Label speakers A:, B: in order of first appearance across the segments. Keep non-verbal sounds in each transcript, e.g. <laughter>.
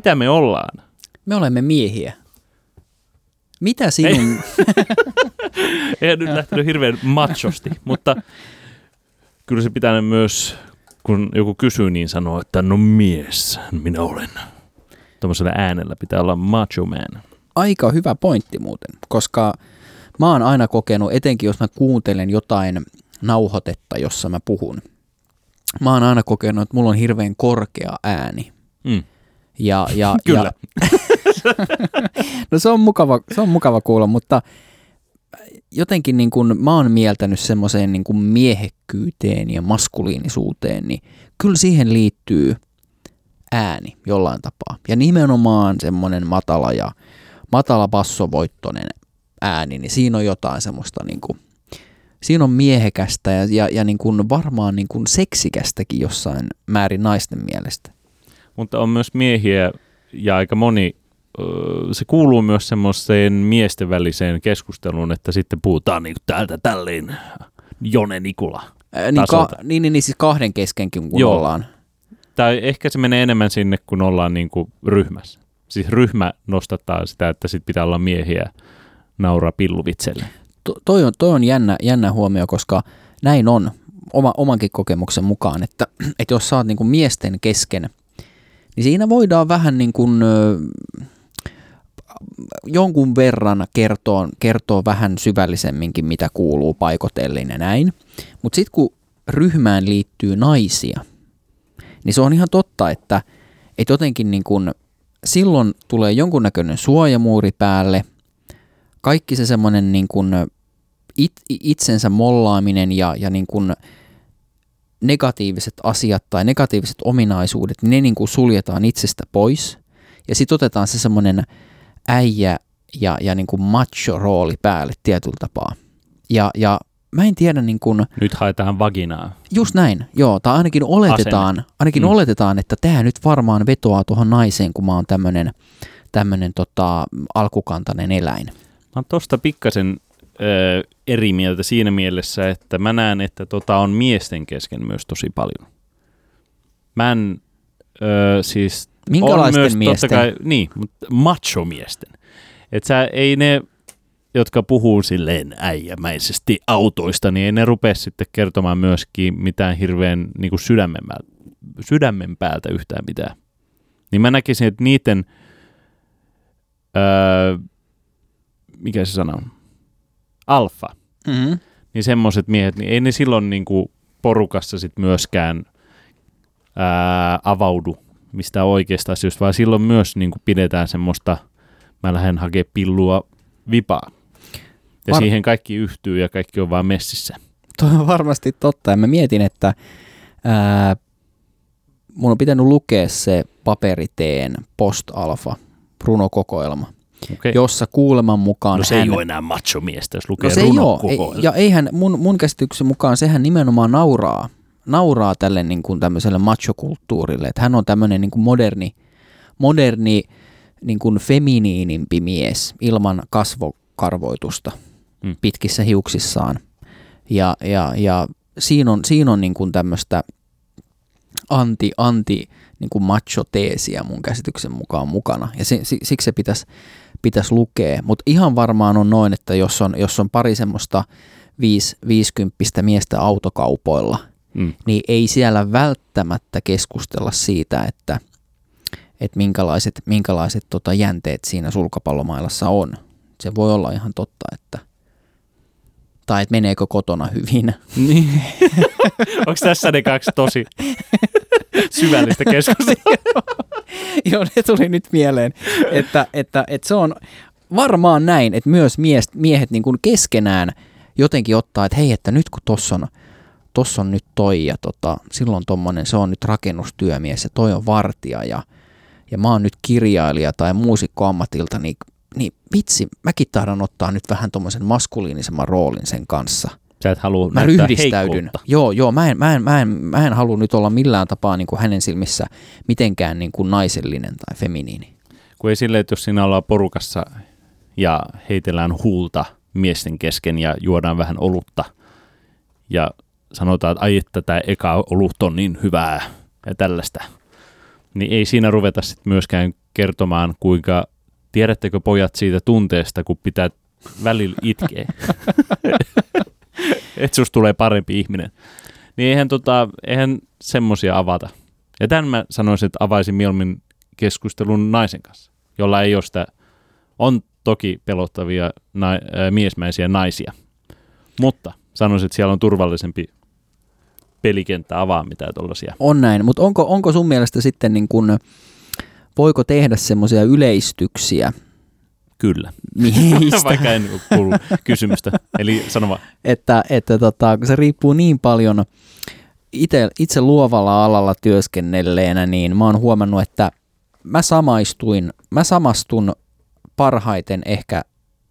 A: Mitä me ollaan?
B: Me olemme miehiä. Mitä sinun...
A: Ei <laughs> nyt lähtenyt hirveän machosti, mutta kyllä se pitää myös, kun joku kysyy, niin sanoa, että no mies, minä olen. Tuommoisella äänellä pitää olla macho man.
B: Aika hyvä pointti muuten, koska mä oon aina kokenut, etenkin jos mä kuuntelen jotain nauhoitetta, jossa mä puhun, mä oon aina kokenut, että mulla on hirveän korkea ääni.
A: Mm.
B: Ja, ja,
A: Kyllä.
B: Ja, <laughs> no se on, mukava, se on mukava kuulla, mutta jotenkin niin kuin mä oon mieltänyt semmoiseen niin kuin miehekkyyteen ja maskuliinisuuteen, niin kyllä siihen liittyy ääni jollain tapaa. Ja nimenomaan semmoinen matala ja matala bassovoittoinen ääni, niin siinä on jotain semmoista niin kuin, siinä on miehekästä ja, ja, ja niin kuin varmaan niin kuin seksikästäkin jossain määrin naisten mielestä.
A: Mutta on myös miehiä ja aika moni, se kuuluu myös semmoiseen miesten väliseen keskusteluun, että sitten puhutaan niin täältä tälleen Jone Nikula.
B: Ää, niin, ka, niin, niin, niin siis kahden keskenkin kun
A: Joo.
B: ollaan.
A: Tai ehkä se menee enemmän sinne, kun ollaan niin kuin ryhmässä. Siis ryhmä nostattaa sitä, että sit pitää olla miehiä nauraa pilluvitselle.
B: To, toi, on, toi on jännä, jännä huomio, koska näin on oma, omankin kokemuksen mukaan, että, että jos sä oot niin kuin miesten kesken, niin siinä voidaan vähän niin kuin, jonkun verran kertoa, kertoa vähän syvällisemminkin, mitä kuuluu paikotellen ja näin. Mutta sitten kun ryhmään liittyy naisia, niin se on ihan totta, että, että jotenkin niin kuin, silloin tulee jonkunnäköinen suojamuuri päälle, kaikki se semmoinen niin kuin it, itsensä mollaaminen ja, ja niin kuin negatiiviset asiat tai negatiiviset ominaisuudet, niin ne niin kuin suljetaan itsestä pois. Ja sitten otetaan se semmoinen äijä ja, ja niin kuin macho-rooli päälle tietyllä tapaa. Ja, ja mä en tiedä niin kuin,
A: Nyt haetaan vaginaa.
B: just näin, joo, tai ainakin oletetaan, ainakin
A: Mm.
B: mm. oletetaan, että tämä nyt varmaan vetoaa tuohon naiseen, kun mä oon tämmönen, tämmönen tota, alkukantainen eläin.
A: Mä oon tosta pikkasen ö, eri mieltä siinä mielessä, että mä näen, että tota on miesten kesken myös tosi paljon. Mä en ö, siis...
B: Minkälaisten
A: on myös
B: miesten?
A: Totta kai, niin, mutta macho-miesten. Et sä, ei ne, jotka puhuu silleen äijämäisesti autoista, niin ei ne rupea sitten kertomaan myöskin mitään hirveän niin kuin sydämen, päältä, sydämen päältä yhtään mitään. Niin mä näkisin, että niiden, öö, mikä se sana on, alfa,
B: Mm-hmm.
A: niin semmoiset miehet, niin ei ne silloin niin kuin porukassa sit myöskään ää, avaudu mistä oikeasta asioista, vaan silloin myös niin kuin pidetään semmoista, mä lähden hakemaan pillua vipaa. Ja
B: Var-
A: siihen kaikki yhtyy ja kaikki on vaan messissä.
B: Toi on varmasti totta. Ja mä mietin, että ää, mun on pitänyt lukea se paperiteen post-alfa runokokoelma,
A: Okay.
B: jossa kuuleman mukaan
A: no se
B: hän...
A: ei ole enää macho-miestä, jos lukee
B: no se ei
A: koko
B: Ei, ja eihän mun, mun käsityksen mukaan sehän nimenomaan nauraa, nauraa tälle niin kuin tämmöiselle machokulttuurille, että hän on tämmöinen niin kuin moderni, moderni niin kuin feminiinimpi mies ilman kasvokarvoitusta
A: Mm.
B: pitkissä hiuksissaan. Ja, ja, ja siinä on, siinä on niin kuin tämmöistä anti, anti niin kuin macho-teesiä mun käsityksen mukaan mukana. Ja si, siksi se pitäisi pitäisi lukea. Mutta ihan varmaan on noin, että jos on, jos on pari semmoista viis, viisikymppistä miestä autokaupoilla,
A: Mm.
B: niin ei siellä välttämättä keskustella siitä, että, että minkälaiset, minkälaiset tota jänteet siinä sulkapallomailassa on. Se voi olla ihan totta, että tai että meneekö kotona hyvin.
A: Niin. <laughs> Onko tässä ne kaksi tosi syvällistä keskustelua? <laughs>
B: Joo, ne tuli nyt mieleen, että, että, että se on varmaan näin, että myös mies, miehet niin kuin keskenään jotenkin ottaa, että hei, että nyt kun tossa on, tossa on nyt toi ja tota, silloin tommonen, se on nyt rakennustyömies ja toi on vartija ja, ja mä oon nyt kirjailija tai muusikko ammatilta, niin, niin vitsi, mäkin tahdon ottaa nyt vähän tommosen maskuliinisemman roolin sen kanssa.
A: Sä et halua
B: Mä ryhdistäydyn.
A: heikkoutta.
B: Joo, joo, mä en, mä en, mä en, mä en halua nyt olla millään tapaa niin kuin hänen silmissä mitenkään niin kuin naisellinen tai feminiini.
A: Kun ei silleen, että jos siinä ollaan porukassa ja heitellään huulta miesten kesken ja juodaan vähän olutta ja sanotaan, että ai että tämä eka olut on niin hyvää ja tällaista. niin ei siinä ruveta sit myöskään kertomaan, kuinka tiedättekö pojat siitä tunteesta, kun pitää välillä itkeä. <laughs> että susta tulee parempi ihminen. Niin eihän, tota, eihän semmosia avata. Ja tämän mä sanoisin, että avaisin mieluummin keskustelun naisen kanssa, jolla ei ole sitä, on toki pelottavia na, ää, miesmäisiä naisia, mutta sanoisin, että siellä on turvallisempi pelikenttä avaa mitään tuollaisia.
B: On näin, mutta onko, onko sun mielestä sitten niin kun, voiko tehdä semmoisia yleistyksiä
A: Kyllä, <laughs>
B: miehistä,
A: vaikka en kuulu kysymystä. Eli sano vaan.
B: että, että tota, se riippuu niin paljon itse, itse luovalla alalla työskennelleenä, niin mä oon huomannut, että mä samaistuin, mä samastun parhaiten ehkä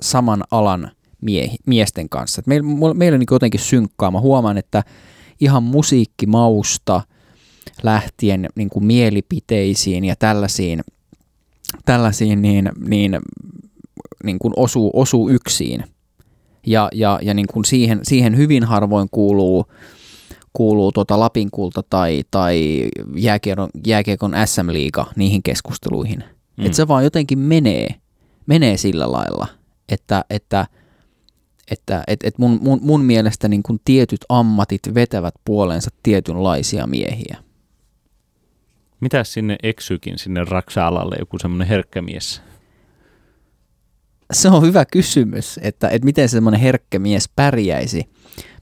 B: saman alan miehi, miesten kanssa. Meillä, meillä on niin jotenkin synkkaa. Mä huomaan, että ihan musiikkimausta lähtien niin kuin mielipiteisiin ja tällaisiin, tällaisiin niin, niin, niin kuin osuu, osuu yksin. Ja, ja, ja niin kuin siihen, siihen hyvin harvoin kuuluu, kuuluu tuota Lapin kulta tai, tai jääkiekon, jääkiekon SM-liiga niihin keskusteluihin. Mm. Että se vaan jotenkin menee, menee sillä lailla, että, että, että et, et mun, mun, mun mielestä niin kun tietyt ammatit vetävät puoleensa tietynlaisia miehiä.
A: Mitäs sinne eksyykin sinne raksa-alalle joku semmoinen herkkä mies?
B: Se on hyvä kysymys, että, että miten semmoinen herkkä mies pärjäisi,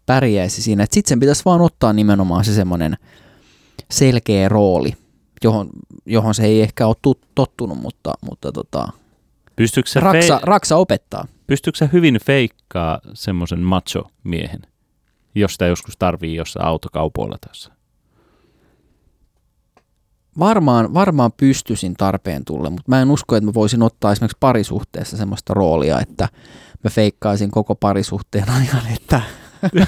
B: pärjäisi siinä. Sitten sen pitäisi vaan ottaa nimenomaan se semmoinen selkeä rooli, johon, johon se ei ehkä ole tottunut, mutta, mutta tota,
A: Pystyykö se,
B: raksa,
A: fei-
B: raksa opettaa.
A: pystyykö se hyvin feikkaa semmoisen macho-miehen, jos sitä joskus tarvii jossain autokaupoilla tässä?
B: Varmaan, varmaan pystyisin tarpeen tulle, mutta mä en usko, että mä voisin ottaa esimerkiksi parisuhteessa semmoista roolia, että mä feikkaisin koko parisuhteen ajan, että <laughs>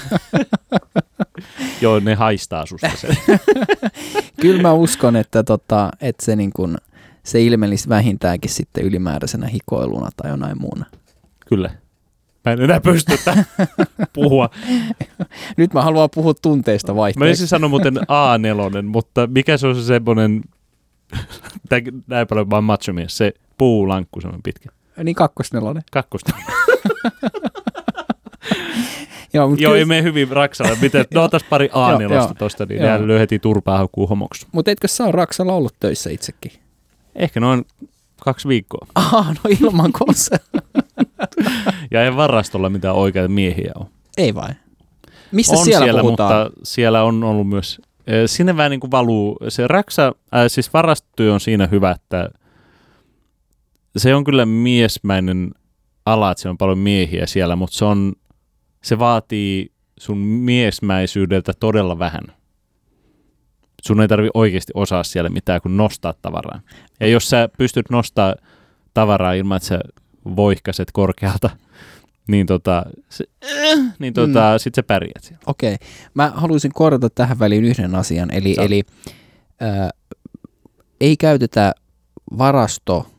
A: Joo, ne haistaa susta sen. <laughs>
B: kyllä mä uskon, että, tota, että se, niin kun, se ilmenisi vähintäänkin sitten ylimääräisenä hikoiluna tai jonain muuna.
A: Kyllä. Mä en enää pysty <laughs> puhua.
B: Nyt mä haluan puhua tunteista
A: Mä
B: vaihteeksi.
A: olisin sanoa muuten A4, mutta mikä se on se semmoinen, <laughs> näin paljon vaan machomies, se puulankku semmoinen pitkä.
B: Niin kakkosnelonen.
A: Kakkosta. <laughs>
B: Joo, mutta
A: Joo,
B: kyllä-
A: ei mene hyvin Raksalle. Miten, no otas pari
B: Joo,
A: A4
B: joo.
A: tosta, niin nehän lyö heti turpaa hakkuu homoksi.
B: Mutta etkö sä ole Raksalla ollut töissä itsekin?
A: Ehkä noin kaksi viikkoa. <laughs>
B: Aha, no ilman kossa. <laughs>
A: Ja ei varastolla mitään oikeita miehiä ole.
B: ei vai? Mistä
A: on
B: siellä,
A: siellä
B: puhutaan?
A: mutta siellä on ollut myös, eh, sinne vähän niin kuin valuu, se raksa, äh, siis varastotyö on siinä hyvä, että se on kyllä miesmäinen ala, että siellä on paljon miehiä siellä, mutta se on, se vaatii sun miesmäisyydeltä todella vähän. Sun ei tarvi oikeasti osaa siellä mitään kuin nostaa tavaraa. Ja jos sä pystyt nostaa tavaraa ilman, että sä voihkaset korkealta, <laughs> niin, tota, se, äh, niin tota, mm. sit sä pärjät siellä.
B: Okei. Mä haluaisin korjata tähän väliin yhden asian, eli,
A: Saat.
B: eli ää, ei käytetä varastotyö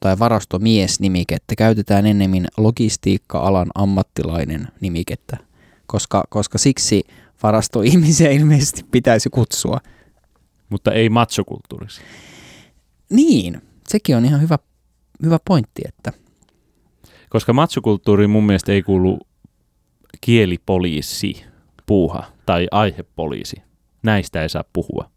B: tai varastomies-nimikettä, käytetään ennemmin logistiikka-alan ammattilainen nimikettä, koska, koska siksi varastoihmisiä ilmeisesti pitäisi kutsua.
A: Mutta ei machokulttuurissa.
B: Niin, sekin on ihan hyvä, hyvä pointti, että
A: Koska machokulttuuriin mun mielestä ei kuulu kielipoliisi puuha tai aihepoliisi. Näistä ei saa puhua.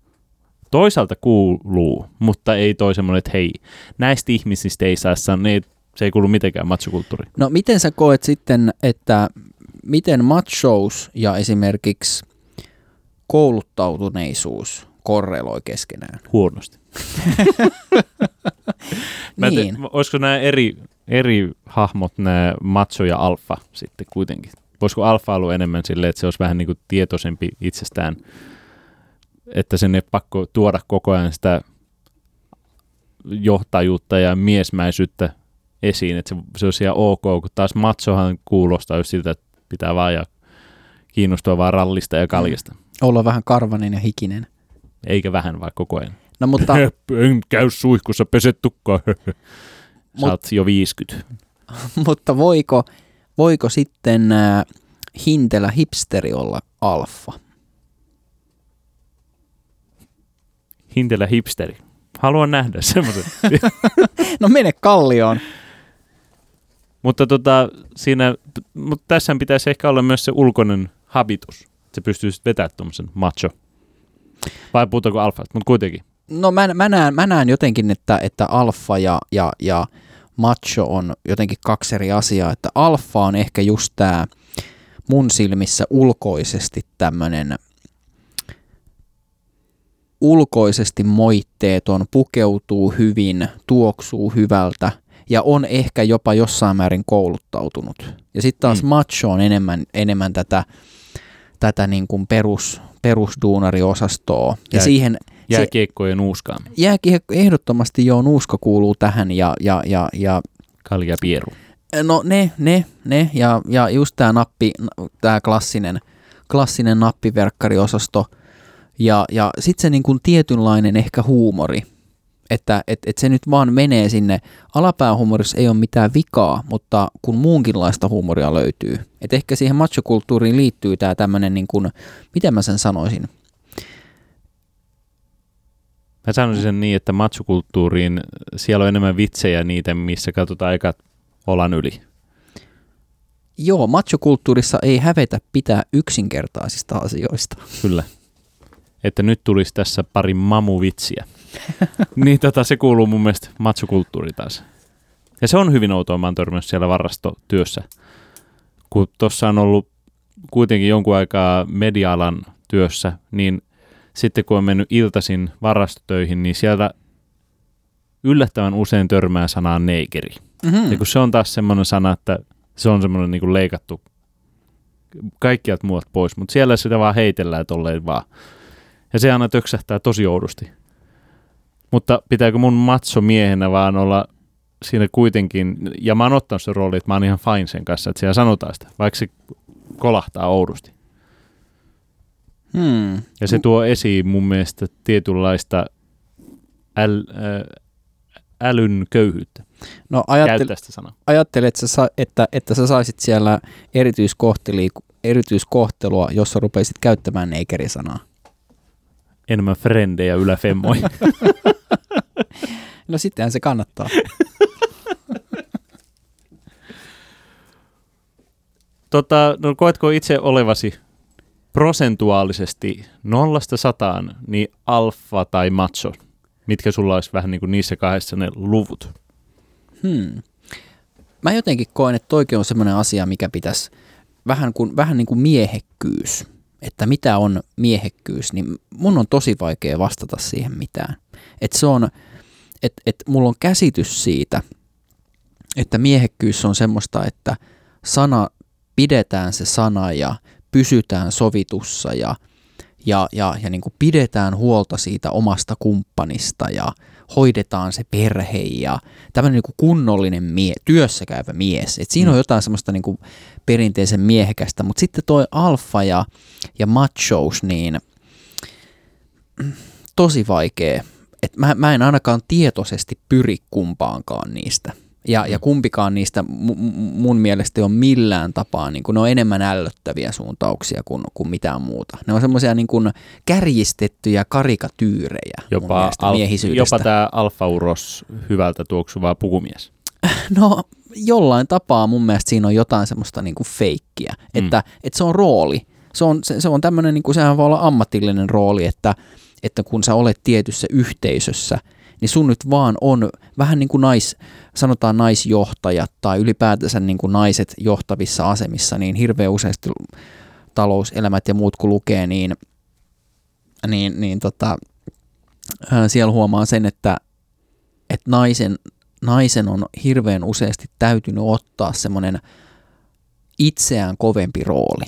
A: Toisaalta kuuluu, mutta ei toi semmoinen, että hei, näistä ihmisistä ei saa sanoa, ne ei- se ei kuulu mitenkään machokulttuuriin.
B: No miten sä koet sitten, että miten machous ja esimerkiksi kouluttautuneisuus korreloi keskenään?
A: Huonosti. <laughs> Mä
B: niin.
A: te, olisiko nämä eri, eri hahmot, nämä macho ja alfa sitten kuitenkin? Voisiko alfa olla enemmän silleen, että se olisi vähän niin kuin tietoisempi itsestään, että sen ei pakko tuoda koko ajan sitä johtajuutta ja miesmäisyyttä esiin, että se, se olisi ihan ok, kun taas machohan kuulostaa just siltä, että pitää vaan ja kiinnostua vaan rallista ja kaljasta,
B: Olla vähän karvanen ja hikinen.
A: eikä vähän vaan koko ajan.
B: No mutta, <laughs>
A: en käy suihkussa, pese tukkaa. <laughs> Sä
B: Mut-
A: oot jo 50. <laughs>
B: mutta voiko, voiko sitten äh, hintelä hipsteri olla alfa?
A: Hintelä hipsteri. Haluan nähdä semmoisen.
B: No mene kallioon.
A: Mutta tota, siinä, mutta tässä pitäisi ehkä olla myös se ulkoinen habitus. että Se pystyy sitten vetämään tuommoisen macho. Vai puhutaanko alfasta, mutta kuitenkin.
B: No mä, mä, näen, mä näen jotenkin, että, että alfa ja, ja, ja macho on jotenkin kaksi eri asiaa. Että alfa on ehkä just tämä mun silmissä ulkoisesti tämmöinen ulkoisesti moitteeton, pukeutuu hyvin, tuoksuu hyvältä ja on ehkä jopa jossain määrin kouluttautunut. Ja sitten taas
A: Mm.
B: macho on enemmän, enemmän tätä, tätä niin kuin perus, perusduunariosastoa. Ja
A: Jää-
B: siihen
A: Jää kiekkojen nuuskaan.
B: jääkiekko ehdottomasti joo, nuuska kuuluu tähän ja, ja, ja, ja
A: Kalja Pieru.
B: no ne, ne, ne ja, ja just tämä nappi, tämä klassinen, klassinen nappiverkkariosasto ja, ja sitten se niin kuin tietynlainen ehkä huumori, että et, et se nyt vaan menee sinne, alapäähuumorissa ei ole mitään vikaa, mutta kun muunkinlaista huumoria löytyy, että ehkä siihen machokulttuuriin liittyy tämä tämmöinen niin kuin, miten mä sen sanoisin,
A: Mä sanoisin sen niin, että matsukulttuuriin siellä on enemmän vitsejä niitä, missä katsotaan ekat olan yli.
B: Joo, machokulttuurissa ei hävetä pitää yksinkertaisista asioista.
A: Kyllä. Että nyt tulisi tässä pari mamuvitsiä. <laughs> niin tota, se kuuluu mun mielestä matsukulttuuri taas. Ja se on hyvin outoa, mä oon törmännyt siellä varastotyössä. Kun tuossa on ollut kuitenkin jonkun aikaa media-alan työssä, niin sitten kun on mennyt iltaisin varastotöihin, niin siellä yllättävän usein törmää sanaan neikeri.
B: Mm-hmm.
A: Ja kun se on taas semmoinen sana, että se on semmoinen niin leikattu kaikkialta muut pois, mutta siellä sitä vaan heitellään tolleen vaan. Ja se aina töksähtää tosi oudosti. Mutta pitääkö mun matso miehenä vaan olla siinä kuitenkin, ja mä oon ottanut sen rooli, että mä oon ihan fine sen kanssa, että siellä sanotaan sitä, vaikka se kolahtaa oudosti.
B: Hmm.
A: Ja se tuo esiin mun mielestä tietynlaista äl, äh, älyn köyhyyttä.
B: No ajattel, ajattelet, että, sä että, että sä saisit siellä erityiskohtelua, jos sä rupeisit käyttämään neikerisanaa.
A: Enemmän frendejä yläfemmoi. <laughs>
B: No sittenhän se kannattaa. <laughs>
A: Tota, no koetko itse olevasi prosentuaalisesti nollasta sataan, niin alfa tai macho? Mitkä sulla olisi vähän niin kuin niissä kahdessa ne luvut?
B: Hmm. Mä jotenkin koen, että toikin on semmoinen asia, mikä pitäisi vähän, kuin, vähän niin kuin miehekkyys. Että mitä on miehekkyys, niin mun on tosi vaikea vastata siihen mitään. Että se on, että et mulla on käsitys siitä, että miehekkyys on semmoista, että sana, pidetään se sana ja pysytään sovitussa ja, ja, ja, ja niin kuin pidetään huolta siitä omasta kumppanista ja hoidetaan se perhe ja tämmöinen niin kuin kunnollinen mie- työssä käyvä mies. Et siinä
A: Mm.
B: on jotain semmoista niin kuin perinteisen miehekästä, mutta sitten toi alfa ja, ja machos, niin tosi vaikea. Et mä, mä en ainakaan tietoisesti pyri kumpaankaan niistä. Ja, ja
A: Mm.
B: kumpikaan niistä mu- mu- mun mielestä ei ole millään tapaa, niin kuin, ne on enemmän ällöttäviä suuntauksia kuin, kuin mitään muuta. Ne on semmoisia niin kuin kärjistettyjä karikatyyrejä mun
A: Jopa,
B: mielestä
A: al-
B: miehisyydestä.
A: jopa tämä alfauros hyvältä tuoksuva pukumies. <laughs>
B: No jollain tapaa mun mielestä siinä on jotain semmoista niinku feikkiä,
A: Mm.
B: että, että se on rooli. Se on, se, se on tämmöinen, niinku, sehän voi olla ammatillinen rooli, että, että kun sä olet tietyssä yhteisössä, niin sun nyt vaan on vähän niin kuin nais, sanotaan naisjohtajat tai ylipäätänsä niin kuin naiset johtavissa asemissa, niin hirveän useasti talouselämät ja muut kun lukee, niin, niin, niin tota, siellä huomaa sen, että, että naisen, naisen on hirveän useasti täytynyt ottaa semmoinen itseään kovempi rooli.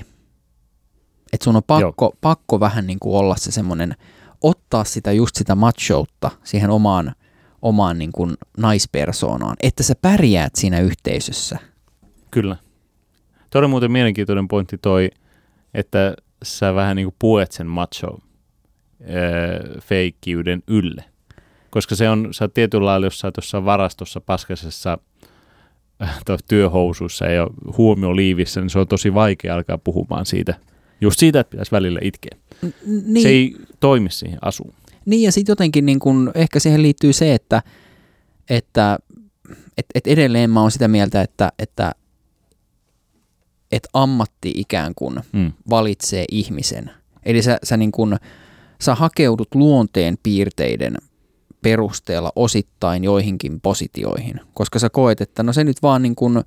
B: Että sun on pakko, pakko vähän niin kuin olla se semmoinen, ottaa sitä just sitä machoutta siihen omaan, omaan niin kuin naispersoonaan, että sä pärjäät siinä yhteisössä.
A: Kyllä. Tuo oli muuten mielenkiintoinen pointti toi, että sä vähän niin kuin puet sen macho öö, feikkiyden ylle. Koska se on, sä tietyllä lailla jossain tuossa varastossa paskasessa äh, toi työhousuissa ja huomio liivissä, niin se on tosi vaikea alkaa puhumaan siitä. Just siitä, että pitäisi välillä itkeä. Niin, Se ei toimi siihen asuun.
B: Niin ja sitten jotenkin niin kun, ehkä siihen liittyy se, että, että et, et edelleen mä oon sitä mieltä, että, että et ammatti ikään kuin
A: Mm.
B: valitsee ihmisen. Eli sä, sä, niin kun, sä hakeudut luonteen piirteiden perusteella osittain joihinkin positioihin, koska sä koet, että no se nyt vaan niin kun,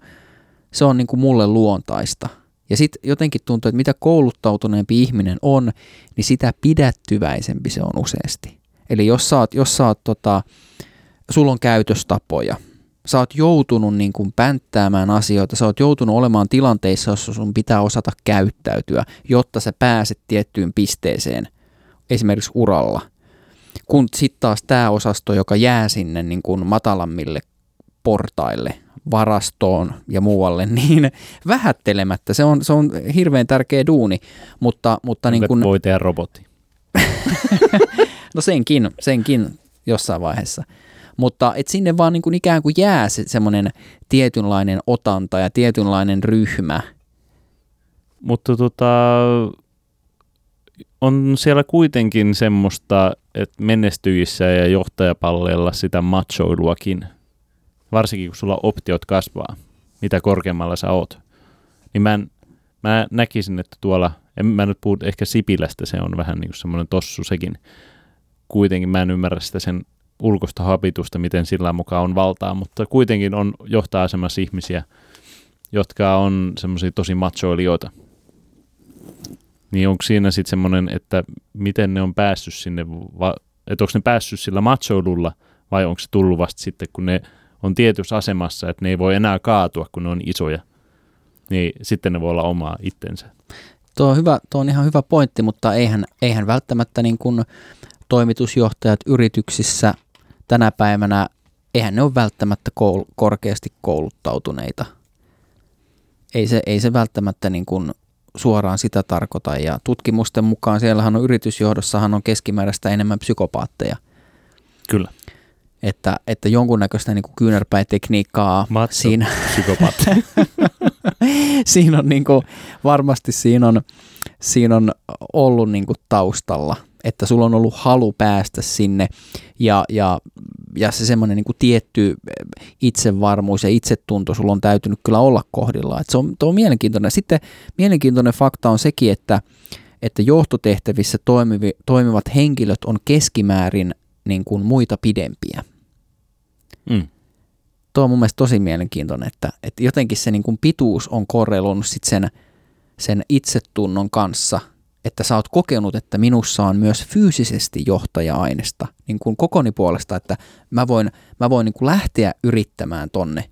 B: se on niin kuin mulle luontaista. Ja sitten jotenkin tuntuu, että mitä kouluttautuneempi ihminen on, niin sitä pidättyväisempi se on useasti. Eli jos sä oot, jos sä oot tota, sulla on käytöstapoja, sä oot joutunut niin kuin pänttäämään asioita, sä oot joutunut olemaan tilanteissa, jossa sun pitää osata käyttäytyä, jotta sä pääset tiettyyn pisteeseen, esimerkiksi uralla. Kun sitten taas tämä osasto, joka jää sinne niin kuin matalammille portaille, varastoon ja muualle, <laughs> niin vähättelemättä. Se on, se on hirveän tärkeä duuni, mutta, mutta niin kuin,
A: Voi tehdä robotti. <laughs>
B: no senkin, senkin jossain vaiheessa. Mutta et sinne vaan niin kuin ikään kuin jää se semmoinen tietynlainen otanta ja tietynlainen ryhmä.
A: Mutta tota, on siellä kuitenkin semmoista, että menestyjissä ja johtajapalleilla sitä machoiluakin, varsinkin kun sulla optiot kasvaa, mitä korkeammalla sä oot. Niin mä, en, mä näkisin, että tuolla, en mä nyt puhu ehkä Sipilästä, se on vähän niin semmoinen tossu sekin. Kuitenkin mä en ymmärrä sitä sen ulkoista habitusta, miten sillä mukaan on valtaa, mutta kuitenkin on johtaa-asemassa ihmisiä, jotka on semmoisia tosi machoilijoita. Niin onko siinä sitten semmoinen, että miten ne on päässyt sinne, va- että onko ne päässyt sillä machoilulla vai onko se tullut vasta sitten, kun ne on tietyssä asemassa, että ne ei voi enää kaatua, kun ne on isoja, niin sitten ne voi olla omaa itsensä.
B: Tuo on, hyvä, tuo on ihan hyvä pointti, mutta eihän, eihän välttämättä niin kuin toimitusjohtajat yrityksissä tänä päivänä, eihän ne ole välttämättä koul- korkeasti kouluttautuneita. Ei se, ei se välttämättä niin kuin suoraan sitä tarkoita. Ja tutkimusten mukaan siellähän on yritysjohdossahan on keskimääräistä enemmän psykopaatteja.
A: Kyllä.
B: Että, että jonkunnäköistä niin kuin kyynärpäitekniikkaa
A: Macho
B: siinä,
A: psykopaatti. <laughs>
B: siinä on niin kuin, varmasti siinä on, siinä on ollut niin kuin taustalla, että sulla on ollut halu päästä sinne ja, ja, ja se semmoinen niin tietty itsevarmuus ja itsetunto sulla on täytynyt kyllä olla kohdillaan. Että se on, on mielenkiintoinen. Sitten mielenkiintoinen fakta on sekin, että, että johtotehtävissä toimivi, toimivat henkilöt on keskimäärin niin kuin muita pidempiä.
A: Mm.
B: Tuo on mun mielestä tosi mielenkiintoinen, että, että jotenkin se niin kuin pituus on korreloinut sit sen, sen itsetunnon kanssa, että sä oot kokenut, että minussa on myös fyysisesti johtaja-ainesta niin kuin kokoni puolesta, että mä voin, mä voin niin kuin lähteä yrittämään tonne,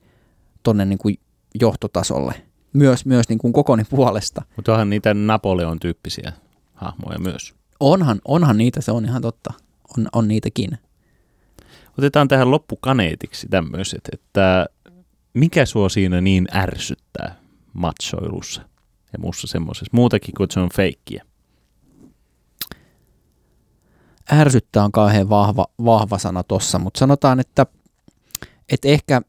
B: tonne niin kuin johtotasolle, myös, myös niin kuin kokoni puolesta.
A: Mutta onhan niitä Napoleon-tyyppisiä hahmoja myös.
B: Onhan, onhan niitä, se on ihan totta, on, on niitäkin.
A: Otetaan tähän loppukaneetiksi tämmöiset, että mikä sua siinä niin ärsyttää matsoilussa ja muussa semmoisessa, muutakin kuin että se on feikkiä.
B: Ärsyttää on kauhean vahva, vahva sana tossa, mutta sanotaan, että, että ehkä,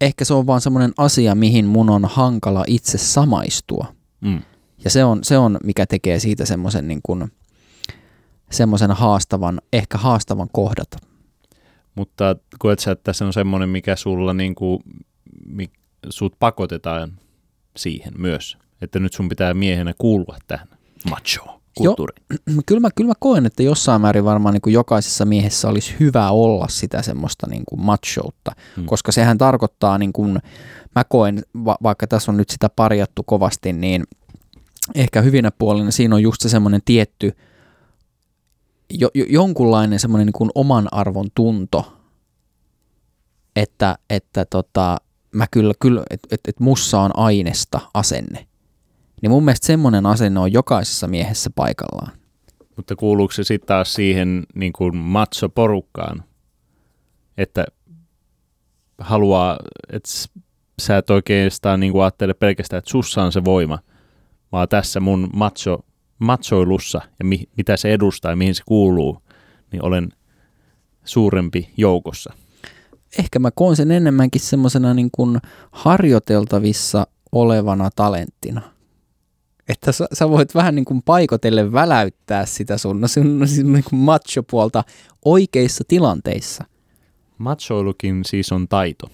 B: ehkä se on vaan semmoinen asia, mihin mun on hankala itse samaistua.
A: Mm.
B: Ja se on, se on mikä tekee siitä semmoisen niin kuin, semmoisen haastavan, ehkä haastavan kohdata.
A: Mutta koet sä, että se on semmoinen, mikä sulla niin kuin, mi, sut pakotetaan siihen myös, että nyt sun pitää miehenä kuulua tähän machoon kulttuuriin. <clears throat>
B: Kyllä mä, kyllä mä koen, että jossain määrin varmaan niin kuin jokaisessa miehessä olisi hyvä olla sitä semmoista niin kuin machoutta,
A: Hmm.
B: koska sehän tarkoittaa, niin kuin, mä koen, va- vaikka tässä on nyt sitä parjattu kovasti, niin ehkä hyvinä puolina siinä on just se semmoinen tietty, jo, jo, jonkunlainen semmoinen niin kuin oman arvon tunto, että, että tota, mä kyllä, kyllä että et, et mussa on ainesta asenne. Niin mun mielestä semmoinen asenne on jokaisessa miehessä paikallaan.
A: Mutta kuuluuko se sitten taas siihen niin kuin macho-porukkaan, että haluaa, että sä et oikeastaan niin kuin ajattele pelkästään, että sussa on se voima, vaan tässä mun macho, machoilussa ja mi, mitä se edustaa ja mihin se kuuluu, niin olen suurempi joukossa.
B: Ehkä mä koen sen enemmänkin semmoisena niin kuin harjoiteltavissa olevana talenttina. Että sä, sä voit vähän niin kuin paikotelle väläyttää sitä sun, sun, sun niin kuin macho-puolta oikeissa tilanteissa.
A: Machoilukin siis on taito.